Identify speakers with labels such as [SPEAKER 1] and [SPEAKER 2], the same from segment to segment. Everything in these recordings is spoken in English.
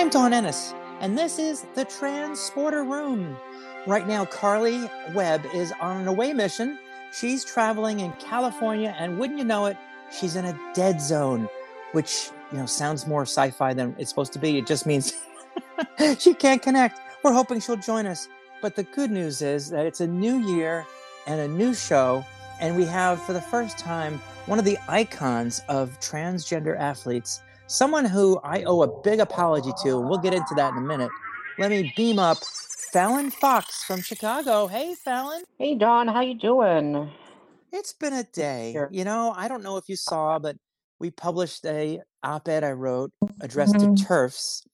[SPEAKER 1] I'm Dawn Ennis, and this is the Transporter Room. Right now, Carly Webb is on an away mission. She's traveling in California, and wouldn't you know it, she's in a dead zone, which you know sounds more sci-fi than it's supposed to be. It just means she can't connect. We're hoping she'll join us. But the good news is that it's a new year and a new show, and we have for the first time one of the icons of transgender athletes, someone who I owe a big apology to, and we'll get into that in a minute. Let me beam up Fallon Fox from Chicago. Hey, Fallon.
[SPEAKER 2] Hey, Dawn. How you doing?
[SPEAKER 1] It's been a day.
[SPEAKER 2] Sure.
[SPEAKER 1] You know, I don't know if you saw, but we published a op-ed I wrote addressed
[SPEAKER 2] Mhm.
[SPEAKER 1] to turfs,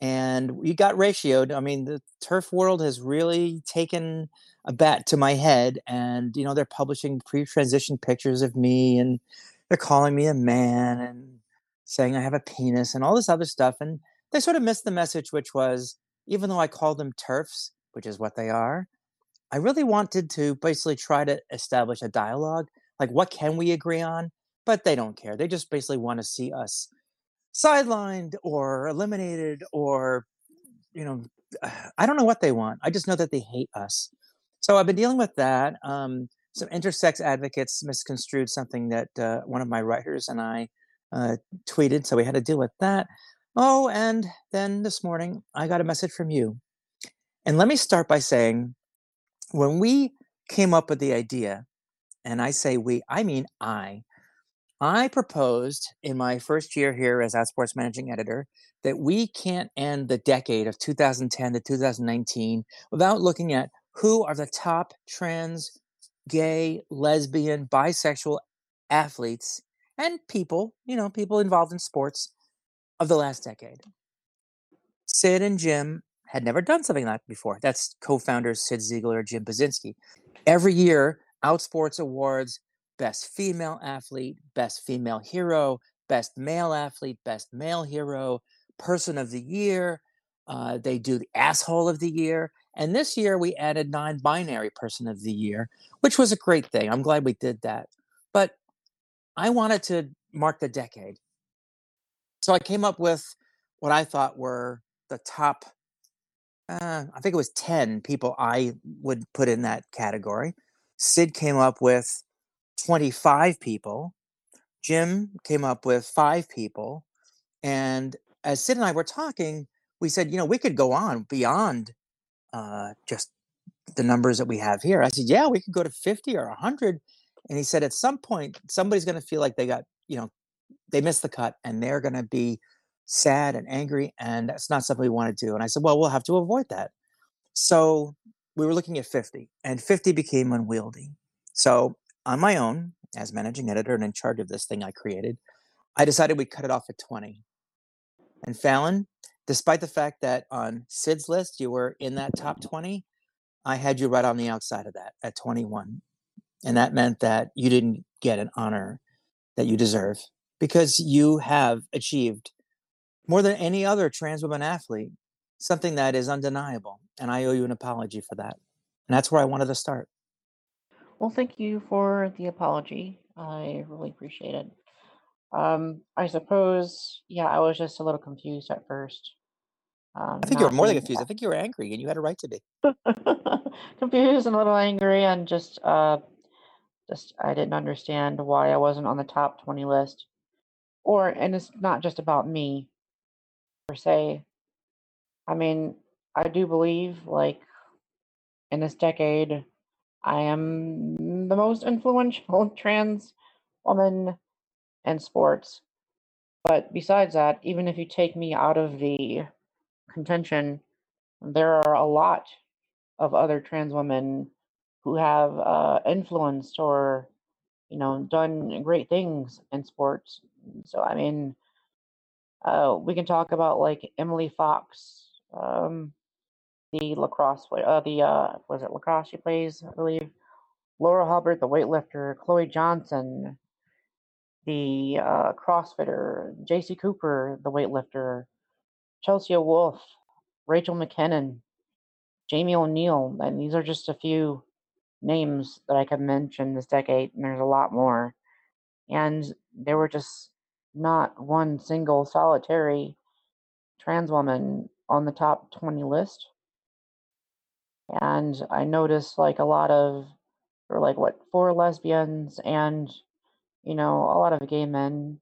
[SPEAKER 1] and we got ratioed. I mean, the turf world has really taken a bat to my head, and you know, they're publishing pre-transition pictures of me, and they're calling me a man, and saying I have a penis, and all this other stuff, and they sort of missed the message, which was even though I call them turfs, which is what they are, I really wanted to basically try to establish a dialogue. Like, what can we agree on? But they don't care. They just basically want to see us sidelined or eliminated or, you know, I don't know what they want. I just know that they hate us. So I've been dealing with that. Um, some intersex advocates misconstrued something that uh, one of my writers and I uh, tweeted. So we had to deal with that. Oh, and then this morning I got a message from you. And let me start by saying when we came up with the idea, and I say we, I mean I, I proposed in my first year here as Outsports managing editor that we can't end the decade of 2010 to 2019 without looking at who are the top trans, gay, lesbian, bisexual athletes and people, you know, people involved in sports of the last decade. Cyd and Jim had never done something like that before. That's co-founders Cyd Zeigler, Jim Buzinski. Every year, Outsports awards best female athlete, best female hero, best male athlete, best male hero, person of the year. Uh, they do the asshole of the year. And this year we added non binary person of the year, which was a great thing. I'm glad we did that. But I wanted to mark the decade. So I came up with what I thought were the top, uh, I think it was 10 people I would put in that category. Cyd came up with 25 people. Jim came up with five people. And as Cyd and I were talking, we said, you know, we could go on beyond uh, just the numbers that we have here. I said, yeah, we could go to 50 or 100. And he said, at some point, somebody's going to feel like they got, you know, they missed the cut and they're going to be sad and angry. And that's not something we want to do. And I said, well, we'll have to avoid that. So we were looking at 50, and 50 became unwieldy. So on my own, as managing editor and in charge of this thing I created, I decided we'd cut it off at 20. And Fallon, despite the fact that on Cyd's list you were in that top 20, I had you right on the outside of that at 21. And that meant that you didn't get an honor that you deserve because you have achieved more than any other trans woman athlete something that is undeniable. And I owe you an apology for that. And that's where I wanted to start.
[SPEAKER 2] Well, thank you for the apology. I really appreciate it. Um, I suppose, yeah, I was just a little confused at first. Um,
[SPEAKER 1] I think you were more than confused. I think you were angry and you had a right to be.
[SPEAKER 2] confused and a little angry, and just, uh, just I didn't understand why I wasn't on the top 20 list. Or, and it's not just about me per se. I mean, I do believe, like, in this decade, I am the most influential trans woman in sports. But besides that, even if you take me out of the contention, there are a lot of other trans women who have uh, influenced or, you know, done great things in sports. So, I mean, uh, we can talk about like Emily Fox, um, the lacrosse uh, the uh, was it lacrosse she plays, I believe. Laurel Hubbard, the weightlifter, Chloie Jonsson, the uh, CrossFitter, JayCee Cooper, the weightlifter, Chelsea Wolfe, Rachel McKinnon, Jamie O'Neill, and these are just a few names that I could mention this decade, and there's a lot more. And there were just not one single solitary trans woman on the top 20 list. And I noticed like a lot of, or like what, four lesbians and, you know, a lot of gay men.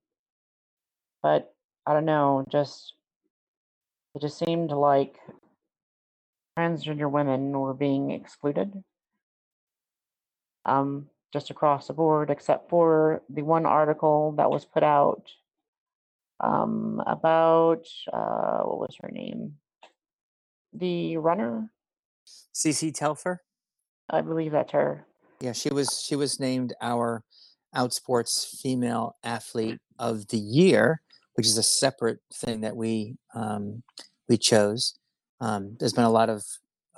[SPEAKER 2] But I don't know, just, it just seemed like transgender women were being excluded. Um, just across the board, except for the one article that was put out um, about uh, what was her name? The runner,
[SPEAKER 1] CeCé Telfer.
[SPEAKER 2] I believe that's her.
[SPEAKER 1] Yeah, she was she was named our Outsports Female Athlete of the Year, which is a separate thing that we um, we chose. Um, there's been a lot of,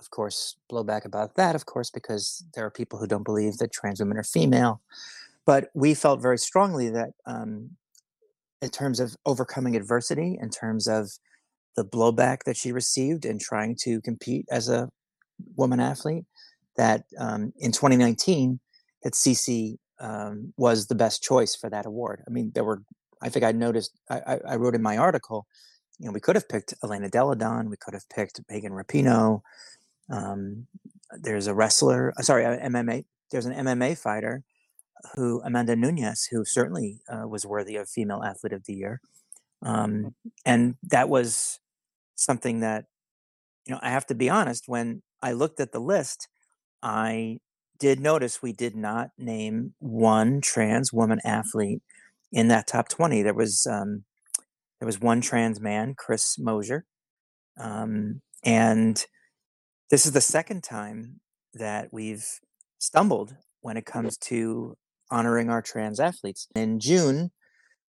[SPEAKER 1] of course, blowback about that, of course, because there are people who don't believe that trans women are female. But we felt very strongly that um, in terms of overcoming adversity, in terms of the blowback that she received in trying to compete as a woman athlete, that um, in 2019, that CeCé um, was the best choice for that award. I mean, there were, I think I noticed, I, I wrote in my article, you know, we could have picked Elena Delle Donne, we could have picked Megan Rapinoe. Um, there's a wrestler, uh, sorry, MMA. There's an MMA fighter who Amanda Nunes, who certainly uh, was worthy of Female Athlete of the Year, um, and that was something that you know I have to be honest. When I looked at the list, I did notice we did not name one trans woman athlete in that top twenty. There was um, there was one trans man, Chris Mosier, um, and this is the second time that we've stumbled when it comes to honoring our trans athletes. In June,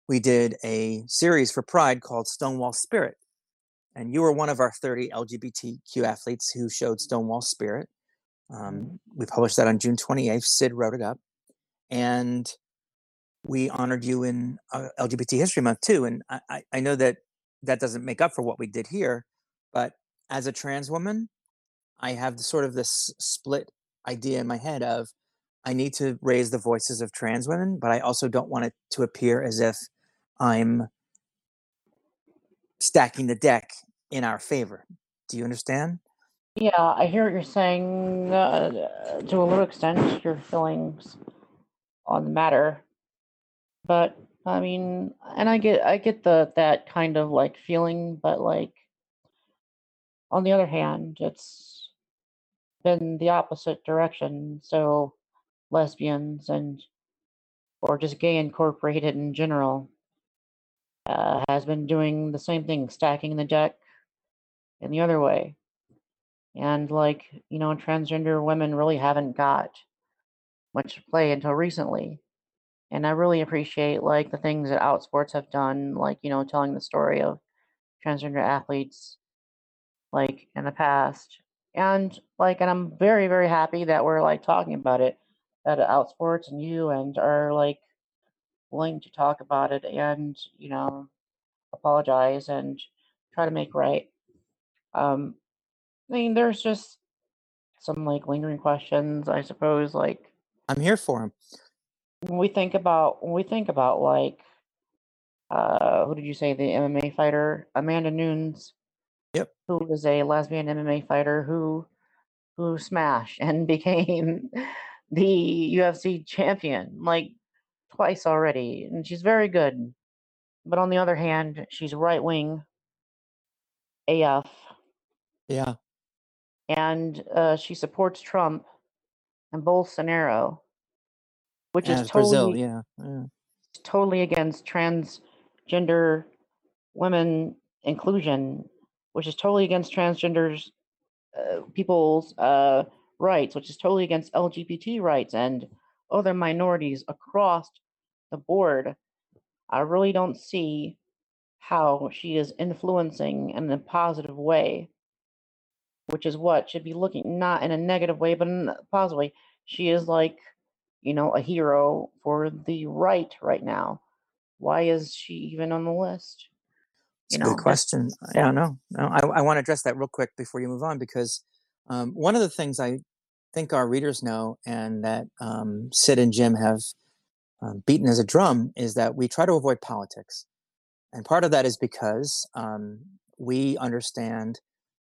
[SPEAKER 1] we did a series for Pride called Stonewall Spirit. And you were one of our 30 LGBTQ athletes who showed Stonewall Spirit. Um, we published that on June 28th. Cyd wrote it up. And we honored you in uh, LGBT History Month too. And I, I know that that doesn't make up for what we did here, but as a trans woman, I have sort of this split idea in my head of I need to raise the voices of trans women, but I also don't want it to appear as if I'm stacking the deck in our favor. Do you understand?
[SPEAKER 2] Yeah, I hear what you're saying. Uh, to a little extent, your feelings on the matter, but I mean, and I get, I get the that kind of like feeling, but like on the other hand, it's been the opposite direction. So lesbians and or just gay incorporated in general uh, has been doing the same thing, stacking the deck in the other way. And like, you know, transgender women really haven't got much play until recently. And I really appreciate like the things that Outsports have done, like, you know, telling the story of transgender athletes like in the past. And like, and I'm very, very happy that we're like talking about it at Outsports and you and are like willing to talk about it and you know apologize and try to make right. Um, I mean, there's just some like lingering questions, I suppose. Like
[SPEAKER 1] I'm here for them.
[SPEAKER 2] When we think about when we think about like uh, who did you say the MMA fighter Amanda Nunes?
[SPEAKER 1] Yep.
[SPEAKER 2] Who was a lesbian MMA fighter who who smashed and became the UFC champion like twice already, and she's very good. But on the other hand, she's right wing AF.
[SPEAKER 1] Yeah.
[SPEAKER 2] And uh, she supports Trump and Bolsonaro, which
[SPEAKER 1] yeah,
[SPEAKER 2] is totally
[SPEAKER 1] Brazil, yeah. yeah.
[SPEAKER 2] totally against transgender women inclusion, which is totally against transgenders uh, people's uh, rights, which is totally against LGBT rights and other minorities across the board. I really don't see how she is influencing in a positive way, which is what should be looking not in a negative way, but in a positive way. She is like, you know, a hero for the right right now. Why is she even on the list?
[SPEAKER 1] You a know, good question. I don't know. No, I, I want to address that real quick before you move on because um, one of the things I think our readers know, and that um, Cyd and Jim have um, beaten as a drum, is that we try to avoid politics. And part of that is because um, we understand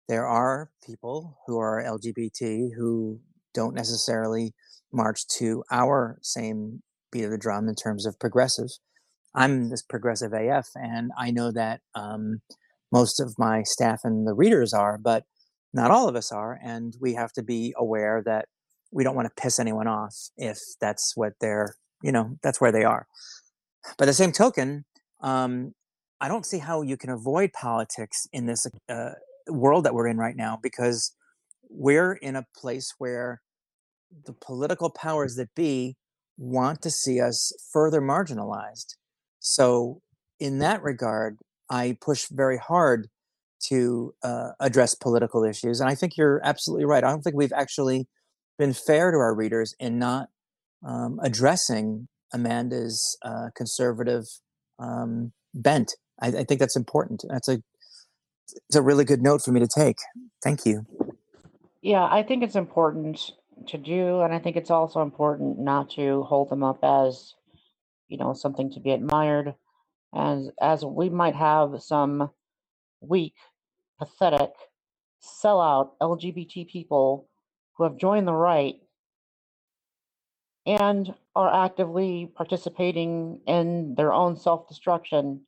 [SPEAKER 1] there are people who are LGBT who don't necessarily march to our same beat of the drum in terms of progressive. I'm this progressive AF, and I know that um, most of my staff and the readers are, but not all of us are. And we have to be aware that we don't want to piss anyone off if that's what they're, you know, that's where they are. By the same token, um, I don't see how you can avoid politics in this uh, world that we're in right now because we're in a place where the political powers that be want to see us further marginalized. So, in that regard, I push very hard to uh, address political issues. And I think you're absolutely right. I don't think we've actually been fair to our readers in not um, addressing Amanda's uh, conservative um, bent. I, I, think that's important. That's a it's a really good note for me to take. Thank you.
[SPEAKER 2] Yeah, I think it's important to do, and I think it's also important not to hold them up as, you know, something to be admired, as as we might have some weak, pathetic, sellout LGBT people who have joined the right and are actively participating in their own self destruction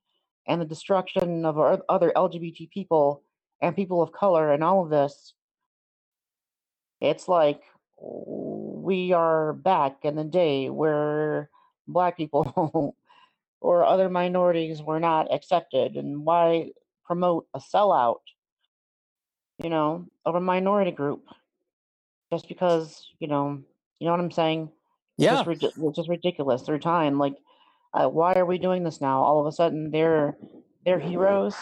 [SPEAKER 2] and the destruction of other LGBT people and people of color and all of this. It's like we are back in the day where black people or other minorities were not accepted and why promote a sellout you know of a minority group? Just because you know you know what i'm saying?
[SPEAKER 1] Yeah
[SPEAKER 2] it's just, it's just ridiculous through time like uh, why are we doing this now? All of a sudden they're they're heroes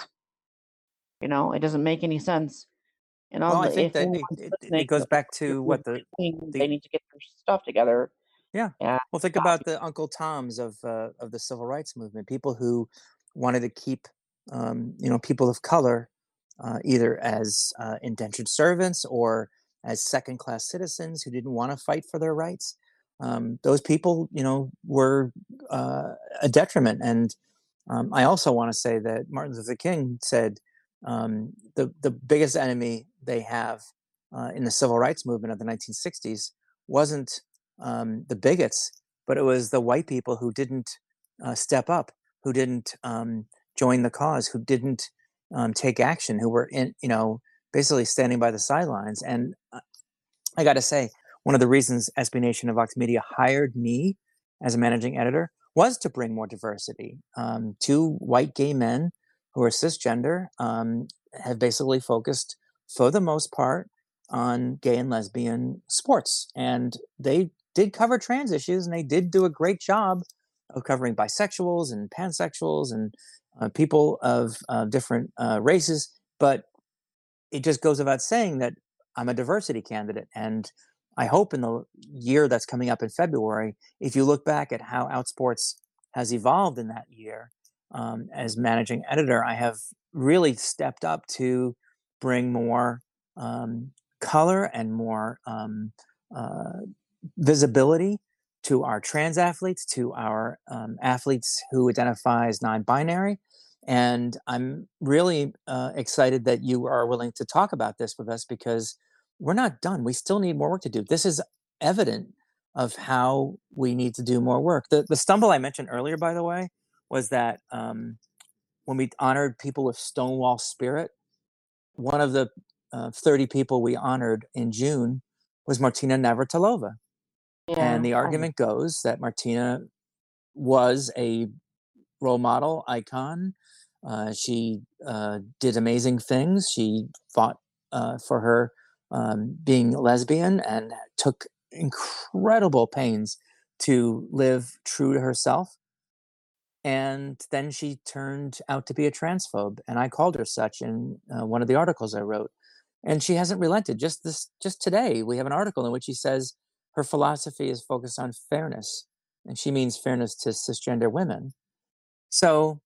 [SPEAKER 2] you know? It doesn't make any sense.
[SPEAKER 1] And well, I think that it, it, it, goes back to what the,
[SPEAKER 2] the, they need to get their stuff together.
[SPEAKER 1] Yeah. Well, think about the Uncle Toms of uh, of the civil rights movement. People who wanted to keep, um, you know, people of color uh, either as uh, indentured servants or as second class citizens who didn't want to fight for their rights. Um, those people, you know, were uh, a detriment. And um, I also want to say that Martin Luther King said um, the the biggest enemy they have uh, in the civil rights movement of the 1960s wasn't um, the bigots, but it was the white people who didn't uh, step up, who didn't um, join the cause, who didn't um, take action, who were in, you know, basically standing by the sidelines. And uh, I got to say, one of the reasons SB Nation of Vox Media hired me as a managing editor was to bring more diversity. Um, two white gay men who are cisgender um, have basically focused for the most part, on gay and lesbian sports. And they did cover trans issues and they did do a great job of covering bisexuals and pansexuals and uh, people of uh, different uh, races. But it just goes without saying that I'm a diversity candidate. And I hope in the year that's coming up in February, if you look back at how Outsports has evolved in that year, um, as managing editor, I have really stepped up to bring more um, color and more um, uh, visibility to our trans athletes, to our um, athletes who identify as non-binary. And I'm really uh, excited that you are willing to talk about this with us because we're not done. We still need more work to do. This is evident of how we need to do more work. The, the stumble I mentioned earlier, by the way, was that um, when we honored people with Stonewall spirit, one of the uh, 30 people we honored in June was Martina Navratilova. Yeah. And the argument goes that Martina was a role model icon. Uh, she uh, did amazing things. She fought uh, for her um, being lesbian and took incredible pains to live true to herself and then she turned out to be a transphobe and i called her such in uh, one of the articles i wrote and she hasn't relented just this just today we have an article in which she says her philosophy is focused on fairness and she means fairness to cisgender women so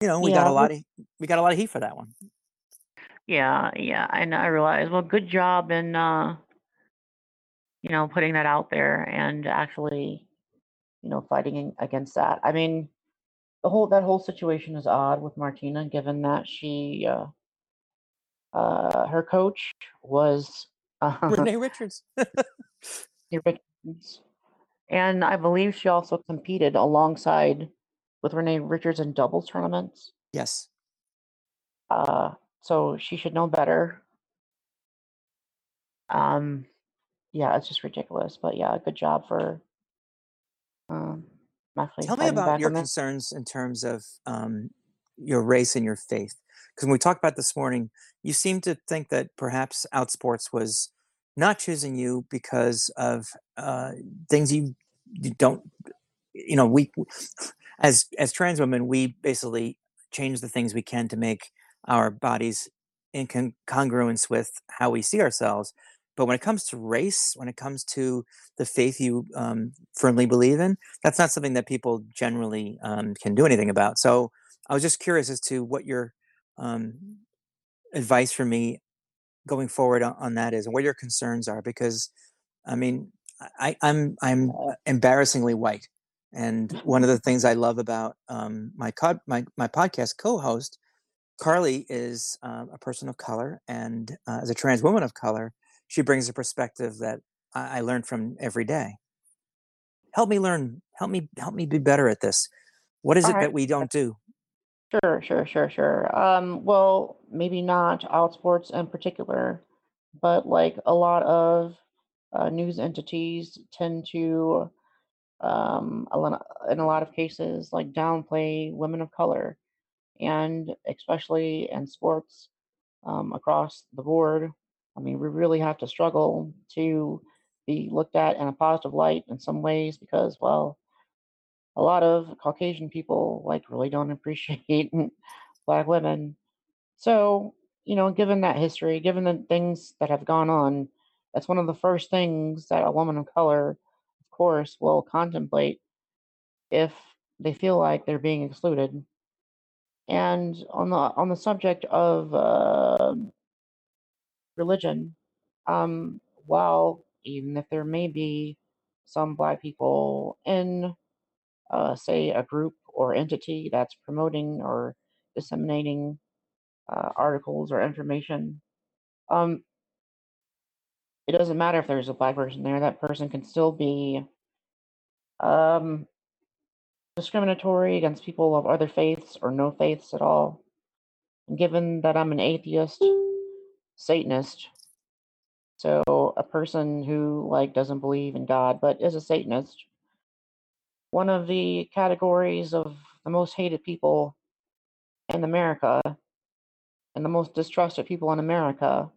[SPEAKER 1] you know we yeah. got a lot of we got a lot of heat for that one
[SPEAKER 2] yeah yeah and i realize well good job in uh you know putting that out there and actually you know, fighting against that. I mean, the whole that whole situation is odd with Martina, given that she uh, uh, her coach was uh,
[SPEAKER 1] Renee Richards.
[SPEAKER 2] Richards, and I believe she also competed alongside with Renee Richards in doubles tournaments.
[SPEAKER 1] yes.
[SPEAKER 2] Uh, so she should know better. Um, yeah, it's just ridiculous. But yeah, good job for um, actually
[SPEAKER 1] Tell me about your concerns in terms of um, your race and your faith. Because when we talked about this morning, you seem to think that perhaps Outsports was not choosing you because of uh, things you you don't you know we as as trans women we basically change the things we can to make our bodies in con- congruence with how we see ourselves. But when it comes to race when it comes to the faith you um, firmly believe in that's not something that people generally um, can do anything about. So i was just curious as to what your um, advice for me going forward on, on that is and what your concerns are because i mean I, I'm I'm
[SPEAKER 2] Uh,
[SPEAKER 1] embarrassingly white, and one of the things I love about um, my co- my my podcast co-host Carly is um, a person of color, and uh, as a trans woman of color, she brings a perspective that I, I learn from every day. Help me learn. Help me help me be better at this. What is
[SPEAKER 2] all
[SPEAKER 1] it
[SPEAKER 2] right.
[SPEAKER 1] that we don't do?
[SPEAKER 2] Sure, sure, sure, sure. Um, well, maybe not all sports in particular, but like a lot of uh, news entities tend to, um, a lot, in a lot of cases, like downplay women of color, and especially in sports um, across the board. I mean, we really have to struggle to be looked at in a positive light in some ways because, well, a lot of Caucasian people like really don't appreciate black women. So, you know, given that history, given the things that have gone on, that's one of the first things that a woman of color, of course, will contemplate if they feel like they're being excluded. And on the on the subject of uh, religion, um, while even if there may be some black people in uh, say, a group or entity that's promoting or disseminating uh, articles or information. Um, it doesn't matter if there's a black person there; that person can still be um, discriminatory against people of other faiths or no faiths at all. And given that I'm an atheist, Satanist, so a person who like doesn't believe in God but is a Satanist, one of the categories of the most hated people in America and the most distrusted people in America,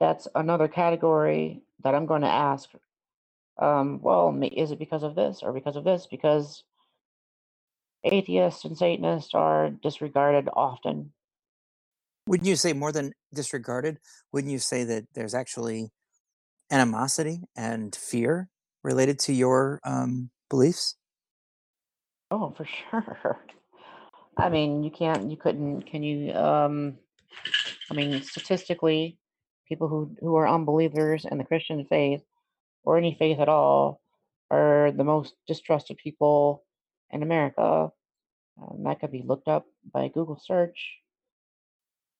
[SPEAKER 2] that's another category that I'm going to ask. Um, well, is it because of this or because of this? Because atheists and Satanists are disregarded often.
[SPEAKER 1] Wouldn't you say more than disregarded? Wouldn't you say that there's actually animosity and fear related to your um, beliefs?
[SPEAKER 2] Oh, for sure. I mean, you can't, you couldn't, can you, um, I mean, statistically, people who, who are unbelievers in the Christian faith or any faith at all are the most distrusted people in America. Um, that could be looked up by Google search,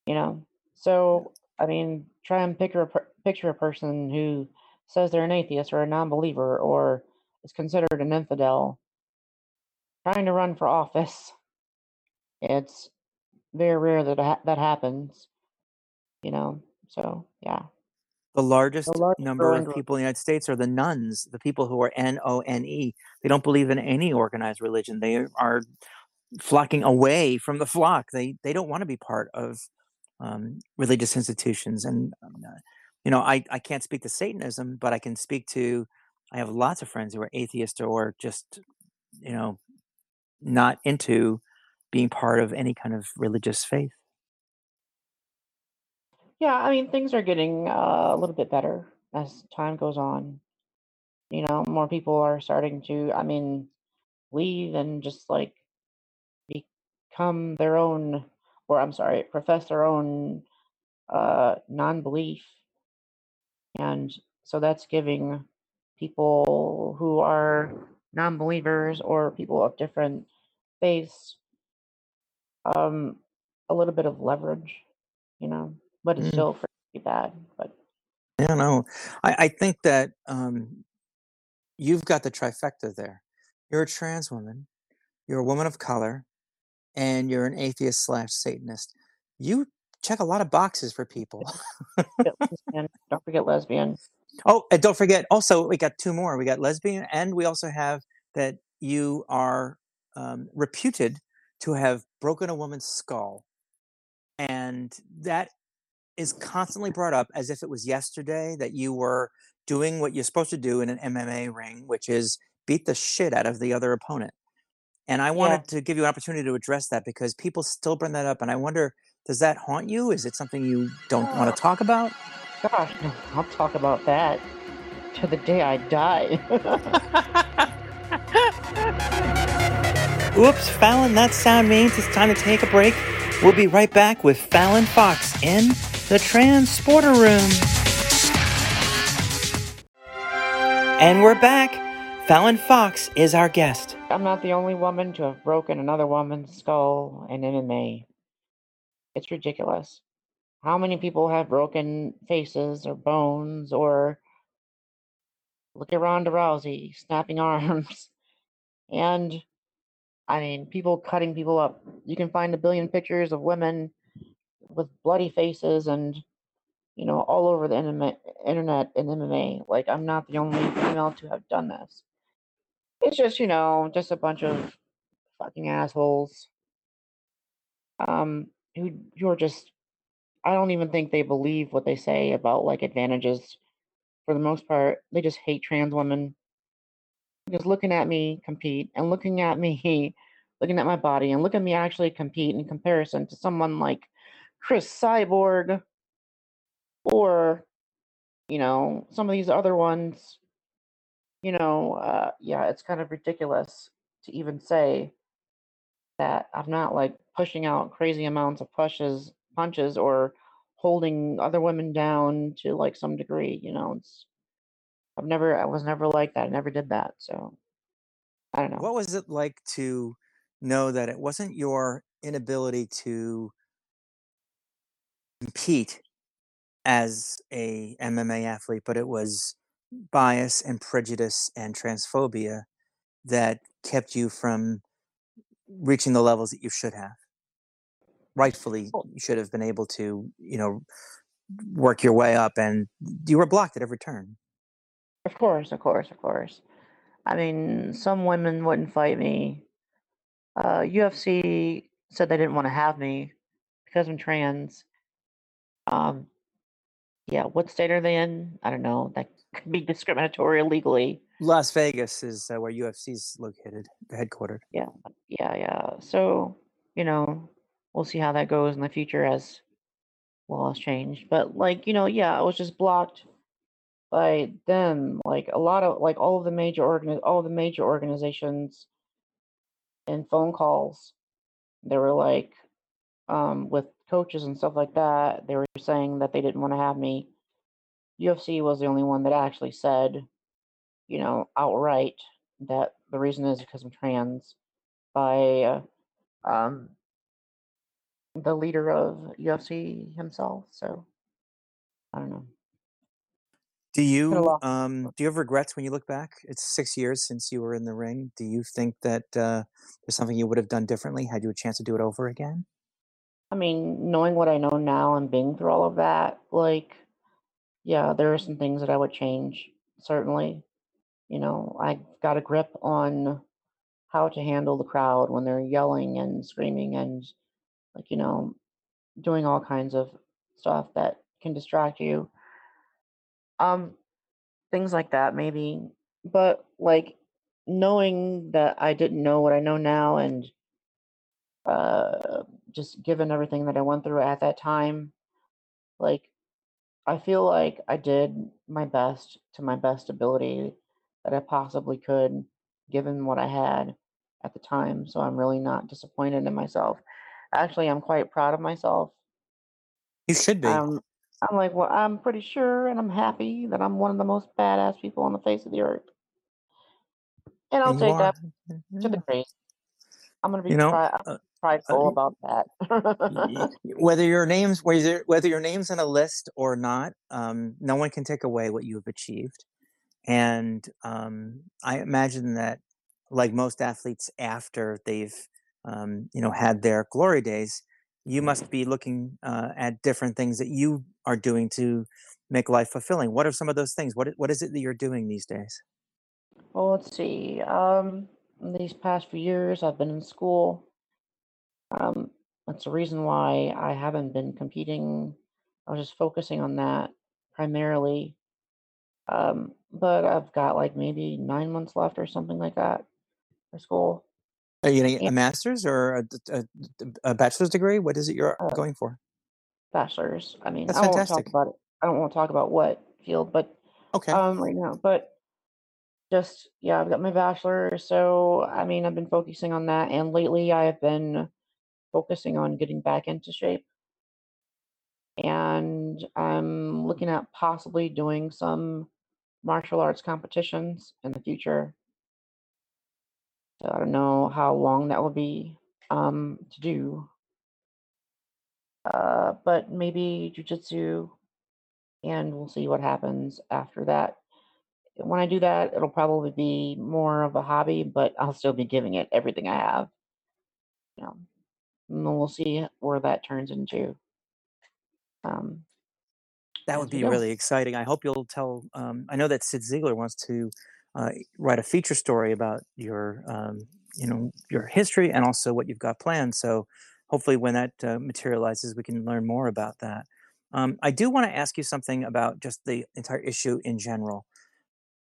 [SPEAKER 2] you know. So, I mean, try and picture a, picture a person who says they're an atheist or a non-believer or is considered an infidel trying to run for office. It's very rare that ha- that happens, you know. So, yeah.
[SPEAKER 1] The
[SPEAKER 2] The
[SPEAKER 1] largest number of people in the United States are the nuns, the people who are N O N E. They don't believe in any organized religion. They are flocking away from the flock. They they don't want to be part of um, religious institutions. And um, you know, I I can't speak to Satanism, but I can speak to. I have lots of friends who are atheist or just you know not into being part of any kind of religious faith.
[SPEAKER 2] Yeah, I mean, things are getting uh, a little bit better as time goes on. You know, more people are starting to, I mean, leave and just like become their own, or I'm sorry, profess their own uh, non belief. And so that's giving people who are non believers or people of different faiths um, a little bit of leverage, you know, but it's
[SPEAKER 1] Mm.
[SPEAKER 2] still pretty bad. But
[SPEAKER 1] I don't know. I, I think that um, you've got the trifecta there. You're a trans woman, you're a woman of color, and you're an atheist slash Satanist. You check a lot of boxes for people.
[SPEAKER 2] Don't forget lesbian.
[SPEAKER 1] Oh, and don't forget, also, we got two more. We got lesbian, and we also have that you are um, reputed to have broken a woman's skull. And that is constantly brought up as if it was yesterday that you were doing what you're supposed to do in an MMA ring, which is beat the shit out of the other opponent. And I
[SPEAKER 2] Yeah.
[SPEAKER 1] wanted to give you an opportunity to address that because people still bring that up. And I wonder, does that haunt you? Is it something you don't want to talk about?
[SPEAKER 2] Gosh, I'll talk about that to the day I die.
[SPEAKER 1] Oops, Fallon, that sound means it's time to take a break. We'll be right back with Fallon Fox in the Transporter Room. And we're back. Fallon Fox is our guest.
[SPEAKER 2] I'm not the only woman to have broken another woman's skull in MMA. It's ridiculous. How many people have broken faces or bones or look at Ronda Rousey snapping arms? And I mean, people cutting people up. You can find a billion pictures of women with bloody faces and, you know, all over the internet, and MMA. Like, I'm not the only female to have done this. It's just, you know, just a bunch of fucking assholes. Um, who are just I don't even think they believe what they say about like advantages. For the most part, they just hate trans women. Because looking at me compete and looking at me, looking at my body and look at me actually compete in comparison to someone like Cris Cyborg or you know some of these other ones. You know, uh, yeah, it's kind of ridiculous to even say that I'm not like pushing out crazy amounts of pushes, punches, or holding other women down to like some degree. You know, it's I've never, I was never like that. I never did that. So I don't know.
[SPEAKER 1] What was it like to know that it wasn't your inability to compete as a MMA athlete, but it was bias and prejudice and transphobia that kept you from reaching the levels that you should have? Rightfully, you should have been able to, you know, work your way up, and you were blocked at every turn.
[SPEAKER 2] Of course, of course, of course. I mean, some women wouldn't fight me. Uh, UFC said they didn't want to have me because I'm trans. Um, yeah, what state are they in? I don't know. That could be discriminatory legally.
[SPEAKER 1] Las Vegas is uh, where UFC's located, the headquartered.
[SPEAKER 2] Yeah, yeah, yeah. So, you know, we'll see how that goes in the future as laws change. But like, you know, yeah, I was just blocked by them. Like a lot of like all of the major organi- all the major organizations and phone calls. They were like, um, with coaches and stuff like that, they were saying that they didn't want to have me. UFC was the only one that actually said, you know, outright that the reason is because I'm trans by uh, um, the leader of UFC himself. So I don't know.
[SPEAKER 1] Do you um, do you have regrets when you look back? It's six years since you were in the ring. Do you think that uh, there's something you would have done differently had you a chance to do it over again?
[SPEAKER 2] I mean, knowing what I know now and being through all of that, like, yeah, there are some things that I would change, certainly. You know, I got a grip on how to handle the crowd when they're yelling and screaming and, like, you know, doing all kinds of stuff that can distract you. Um, things like that, maybe. But, like, knowing that I didn't know what I know now and uh, just given everything that I went through at that time, like I feel like I did my best to my best ability that I possibly could, given what I had at the time. So I'm really not disappointed in myself. Actually, I'm quite proud of myself.
[SPEAKER 1] You should be.
[SPEAKER 2] Um, I'm like, well, I'm pretty sure and I'm happy that I'm one of the most badass people on the face of the earth. And I'll
[SPEAKER 1] you
[SPEAKER 2] take
[SPEAKER 1] are.
[SPEAKER 2] that to the grave. I'm gonna be
[SPEAKER 1] You know,
[SPEAKER 2] pri
[SPEAKER 1] uh, uh,
[SPEAKER 2] prideful
[SPEAKER 1] y
[SPEAKER 2] about that.
[SPEAKER 1] whether your name's whether whether your name's in a list or not, um, no one can take away what you've achieved, and, um, I imagine that, like most athletes after they've, um, you know, had their glory days, you must be looking, uh, at different things that you are doing to make life fulfilling. What are some of those things? What what is it that you're doing these days?
[SPEAKER 2] Well, let's see, um, these past few years, I've been in school. Um, that's the reason why I haven't been competing. I was just focusing on that primarily. Um, but I've got, like, maybe 9 months left or something like that for school.
[SPEAKER 1] Are you getting a master's or a bachelor's degree? What is it you're
[SPEAKER 2] Uh
[SPEAKER 1] going for?
[SPEAKER 2] bachelor's. I mean,
[SPEAKER 1] That's
[SPEAKER 2] I won't want
[SPEAKER 1] to talk
[SPEAKER 2] about it I don't wanna talk about what field, but,
[SPEAKER 1] Okay.
[SPEAKER 2] um, right now, but just yeah, I've got my bachelor's, so, I mean, I've been focusing on that, and lately I have been focusing on getting back into shape. And I'm looking at possibly doing some martial arts competitions in the future. So I don't know how long that will be, um, to do. Uh, but maybe jujitsu, and we'll see what happens after that. When I do that, it'll probably be more of a hobby, but I'll still be giving it everything I have. You know, and then we'll see where that turns into. Um,
[SPEAKER 1] That would be really exciting. I hope you'll tell um, I know that Cyd Zeigler wants to, uh, write a feature story about your, um, you know, your history and also what you've got planned, so hopefully when that, uh, materializes, we can learn more about that. Um, I do wanna ask you something about just the entire issue in general.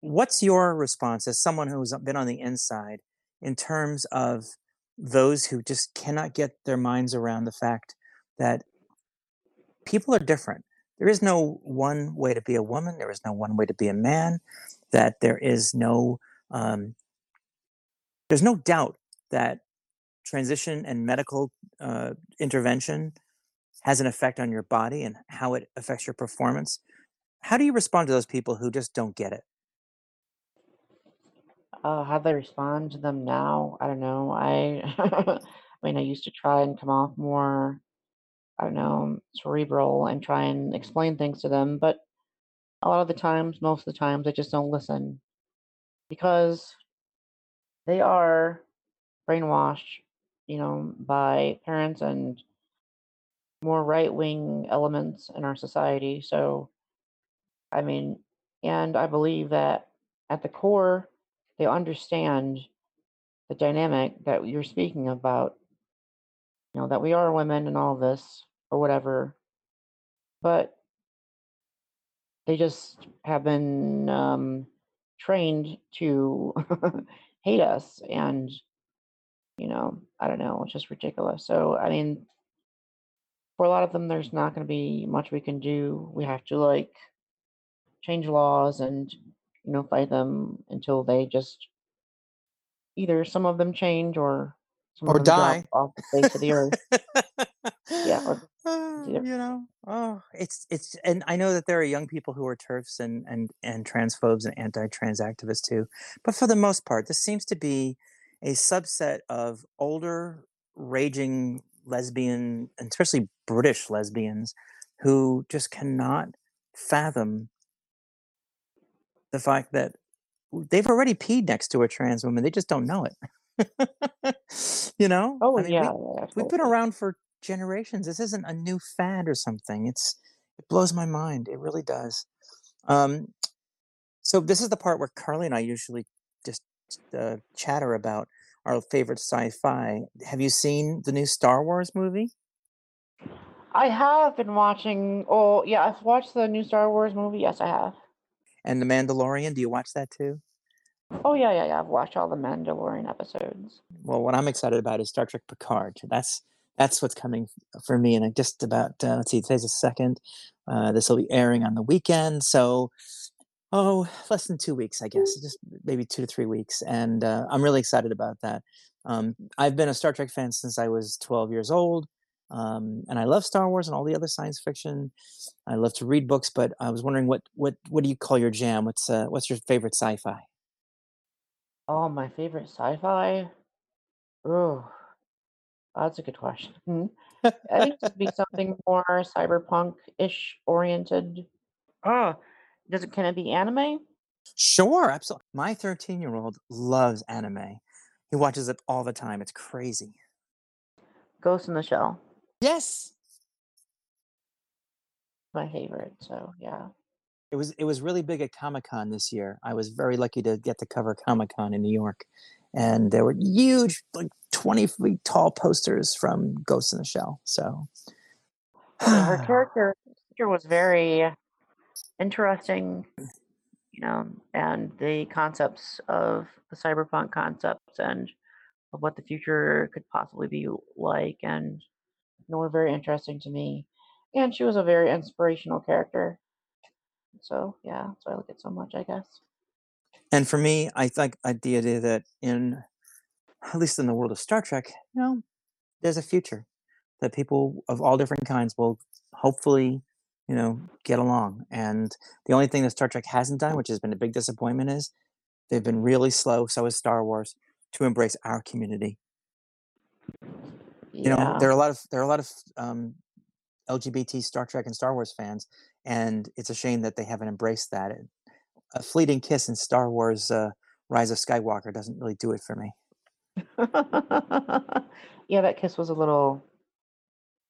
[SPEAKER 1] What's your response as someone who's been on the inside in terms of those who just cannot get their minds around the fact that people are different. There is no one way to be a woman, there is no one way to be a man, that there is no, um there's no doubt that transition and medical, uh, intervention has an effect on your body and how it affects your performance. How do you respond to those people who just don't get it?
[SPEAKER 2] Uh, how they respond to them now? I don't know. I I mean, I used to try and come off more, I don't know, cerebral and try and explain things to them, but a lot of the times, most of the times, they just don't listen because they are brainwashed, you know, by parents and more right-wing elements in our society, so I mean and I believe that at the core, they understand the dynamic that you're speaking about. You know, that we are women and all this or whatever. But they just have been, um, trained to hate us and, you know, I don't know, it's just ridiculous. So, I mean for a lot of them, there's not gonna be much we can do. We have to, like, change laws and, you know, fight them until they just either some of them change or some of
[SPEAKER 1] Or die.
[SPEAKER 2] off the face of the earth. Yeah, or
[SPEAKER 1] Uh, you know, oh, it's it's and I know that there are young people who are turfs and and and transphobes and anti-trans activists too, but for the most part, this seems to be a subset of older, raging lesbian, and especially British lesbians, who just cannot fathom the fact that they've already peed next to a trans woman, they just don't know it. You know?
[SPEAKER 2] Oh,
[SPEAKER 1] I mean,
[SPEAKER 2] yeah,
[SPEAKER 1] we
[SPEAKER 2] yeah,
[SPEAKER 1] we've been around for generations, this isn't a new fad or something, it's it blows my mind, it really does. Um, so this is the part where Carly and I usually just, uh, chatter about our favorite sci-fi. Have you seen the new Star Wars movie?
[SPEAKER 2] I have been watching oh, yeah, I've watched the new Star Wars movie, yes, I have.
[SPEAKER 1] And The Mandalorian, do you watch that too?
[SPEAKER 2] Oh, yeah, yeah, yeah, I've watched all the Mandalorian episodes.
[SPEAKER 1] Well, what I'm excited about is Star Trek Picard, that's that's what's coming for me And I just about, uh, let's see, today's the 2nd, uh, this will be airing on the weekend, so, oh, less than 2 weeks, I guess, just maybe 2 to 3 weeks, and, uh, I'm really excited about that. Um, I've been a Star Trek fan since I was 12 years old, um, and I love Star Wars and all the other science fiction. I love to read books, but I was wondering what what what do you call your jam? What's, uh, what's your favorite sci-fi?
[SPEAKER 2] Oh, my favorite sci-fi? Ooh. Oh, that's a good question. Hmm. I think it would be something more cyberpunk-ish oriented. Oh, does it can it be anime?
[SPEAKER 1] Sure, absolutely. My 13-year-old loves anime. He watches it all the time. It's crazy.
[SPEAKER 2] Ghost in the Shell.
[SPEAKER 1] Yes.
[SPEAKER 2] My favorite. So yeah.
[SPEAKER 1] It was it was really big at Comic Con this year. I was very lucky to get to cover Comic Con in New York, and there were huge, like twenty feet tall posters from Ghost in the Shell. So
[SPEAKER 2] her character was very interesting, you know, and the concepts of the cyberpunk concepts and of what the future could possibly be like, and you know, were very interesting to me. And she was a very inspirational character. So yeah, that's why I like it so much, I guess.
[SPEAKER 1] And for me, I think the idea that in at least in the world of Star Trek, you know, there's a future that people of all different kinds will hopefully, you know, get along. And the only thing that Star Trek hasn't done, which has been a big disappointment, is they've been really slow, so is Star Wars, to embrace our community. You know, there are a lot of there are a lot of um, LGBT Star Trek and Star Wars fans, and it's a shame that they haven't embraced that. A fleeting kiss in Star Wars: uh, Rise of Skywalker doesn't really do it for me.
[SPEAKER 2] yeah, that kiss was a little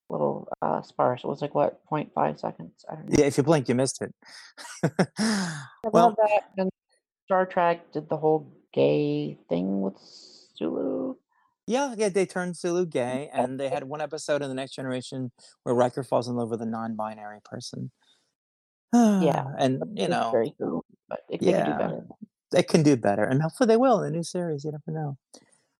[SPEAKER 2] little uh sparse. It was like what, 0.5 seconds? I don't know.
[SPEAKER 1] Yeah, if you blink, you missed it. Well,
[SPEAKER 2] that. And Star Trek did the whole gay thing with Sulu.
[SPEAKER 1] yeah, yeah, they turned Sulu gay, and they had one episode in the Next Generation where Riker falls in love with a non-binary person.
[SPEAKER 2] Yeah,
[SPEAKER 1] and you know,
[SPEAKER 2] very cool, but it, they could do better.
[SPEAKER 1] they can do better, and hopefully they will in the new series. You never know.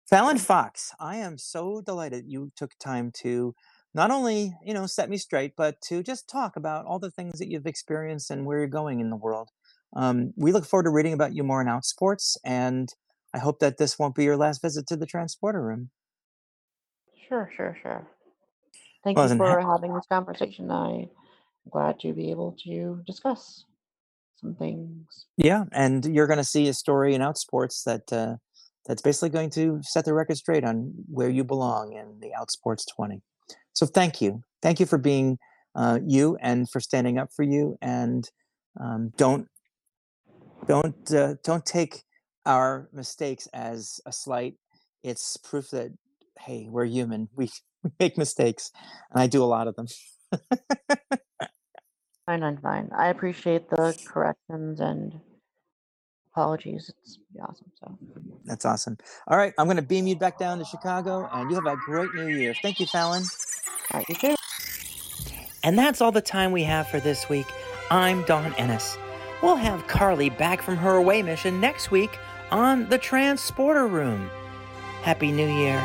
[SPEAKER 1] Fallon Fox, I am so delighted you took time to not only you know set me straight, but to just talk about all the things that you've experienced and where you're going in the world. Um, we look forward to reading about you more in Outsports, and I hope that this won't be your last visit to the transporter room.
[SPEAKER 2] Sure, sure, sure. Thank
[SPEAKER 1] Well,
[SPEAKER 2] you for
[SPEAKER 1] ha-
[SPEAKER 2] having this conversation. I'm glad to be able to discuss some things.
[SPEAKER 1] yeah, and you're going to see a story in Outsports that uh, that's basically going to set the record straight on where you belong in the Outsports 20. So thank you, thank you for being uh, you and for standing up for you, and um, don't don't uh, don't take our mistakes as a slight. It's proof that hey, we're human. We, we make mistakes, and I do a lot of them.
[SPEAKER 2] Fine, fine, fine. I appreciate the corrections and apologies. It's awesome. So,
[SPEAKER 1] That's awesome. All right, I'm going to beam you back down to Chicago, and you have a great New Year. Thank you, Fallon.
[SPEAKER 2] all right, you too.
[SPEAKER 1] And that's all the time we have for this week. I'm Dawn Ennis. We'll have Carly back from her away mission next week on the Transporter Room. Happy New Year.